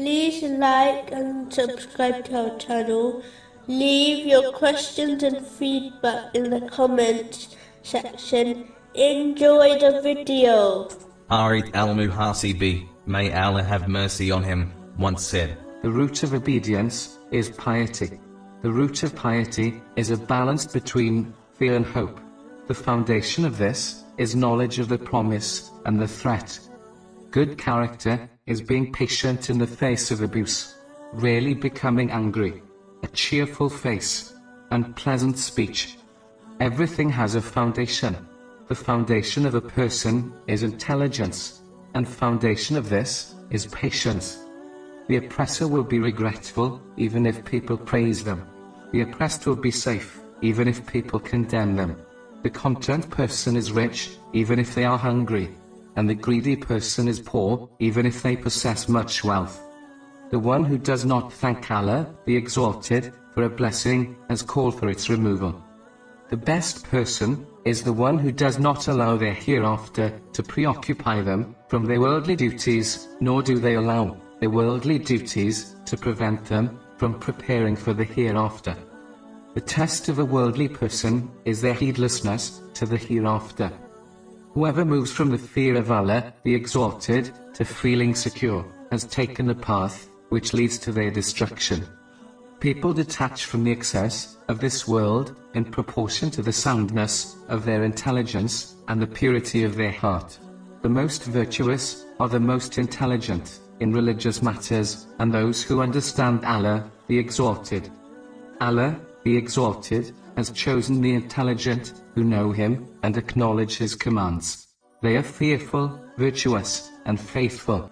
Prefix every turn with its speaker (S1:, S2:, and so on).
S1: like and subscribe to our channel. Leave your questions and feedback in the comments section. Enjoy the video.
S2: Harith al Muhasibi, may Allah have mercy on him, once said,
S3: The root of obedience is piety. The root of piety is a balance between fear and hope. The foundation of this is knowledge of the promise and the threat. Good character is being patient in the face of abuse, rarely becoming angry, a cheerful face, and pleasant speech. Everything has a foundation. The foundation of a person is intelligence, and foundation of this is patience. The oppressor will be regretful, even if people praise them. The oppressed will be safe, even if people condemn them. The content person is rich, even if they are hungry. And the greedy person is poor, even if they possess much wealth. The one who does not thank Allah, the Exalted, for a blessing, has called for its removal. The best person is the one who does not allow their hereafter to preoccupy them from their worldly duties, nor do they allow their worldly duties to prevent them from preparing for the hereafter. The test of a worldly person is their heedlessness to the hereafter. Whoever moves from the fear of Allah, the Exalted, to feeling secure, has taken the path which leads to their destruction. People detach from the excess of this world in proportion to the soundness of their intelligence and the purity of their heart. The most virtuous are the most intelligent in religious matters and those who understand Allah, the Exalted. Allah, the Exalted, has chosen the intelligent who know Him and acknowledge His commands. They are fearful, virtuous, and faithful.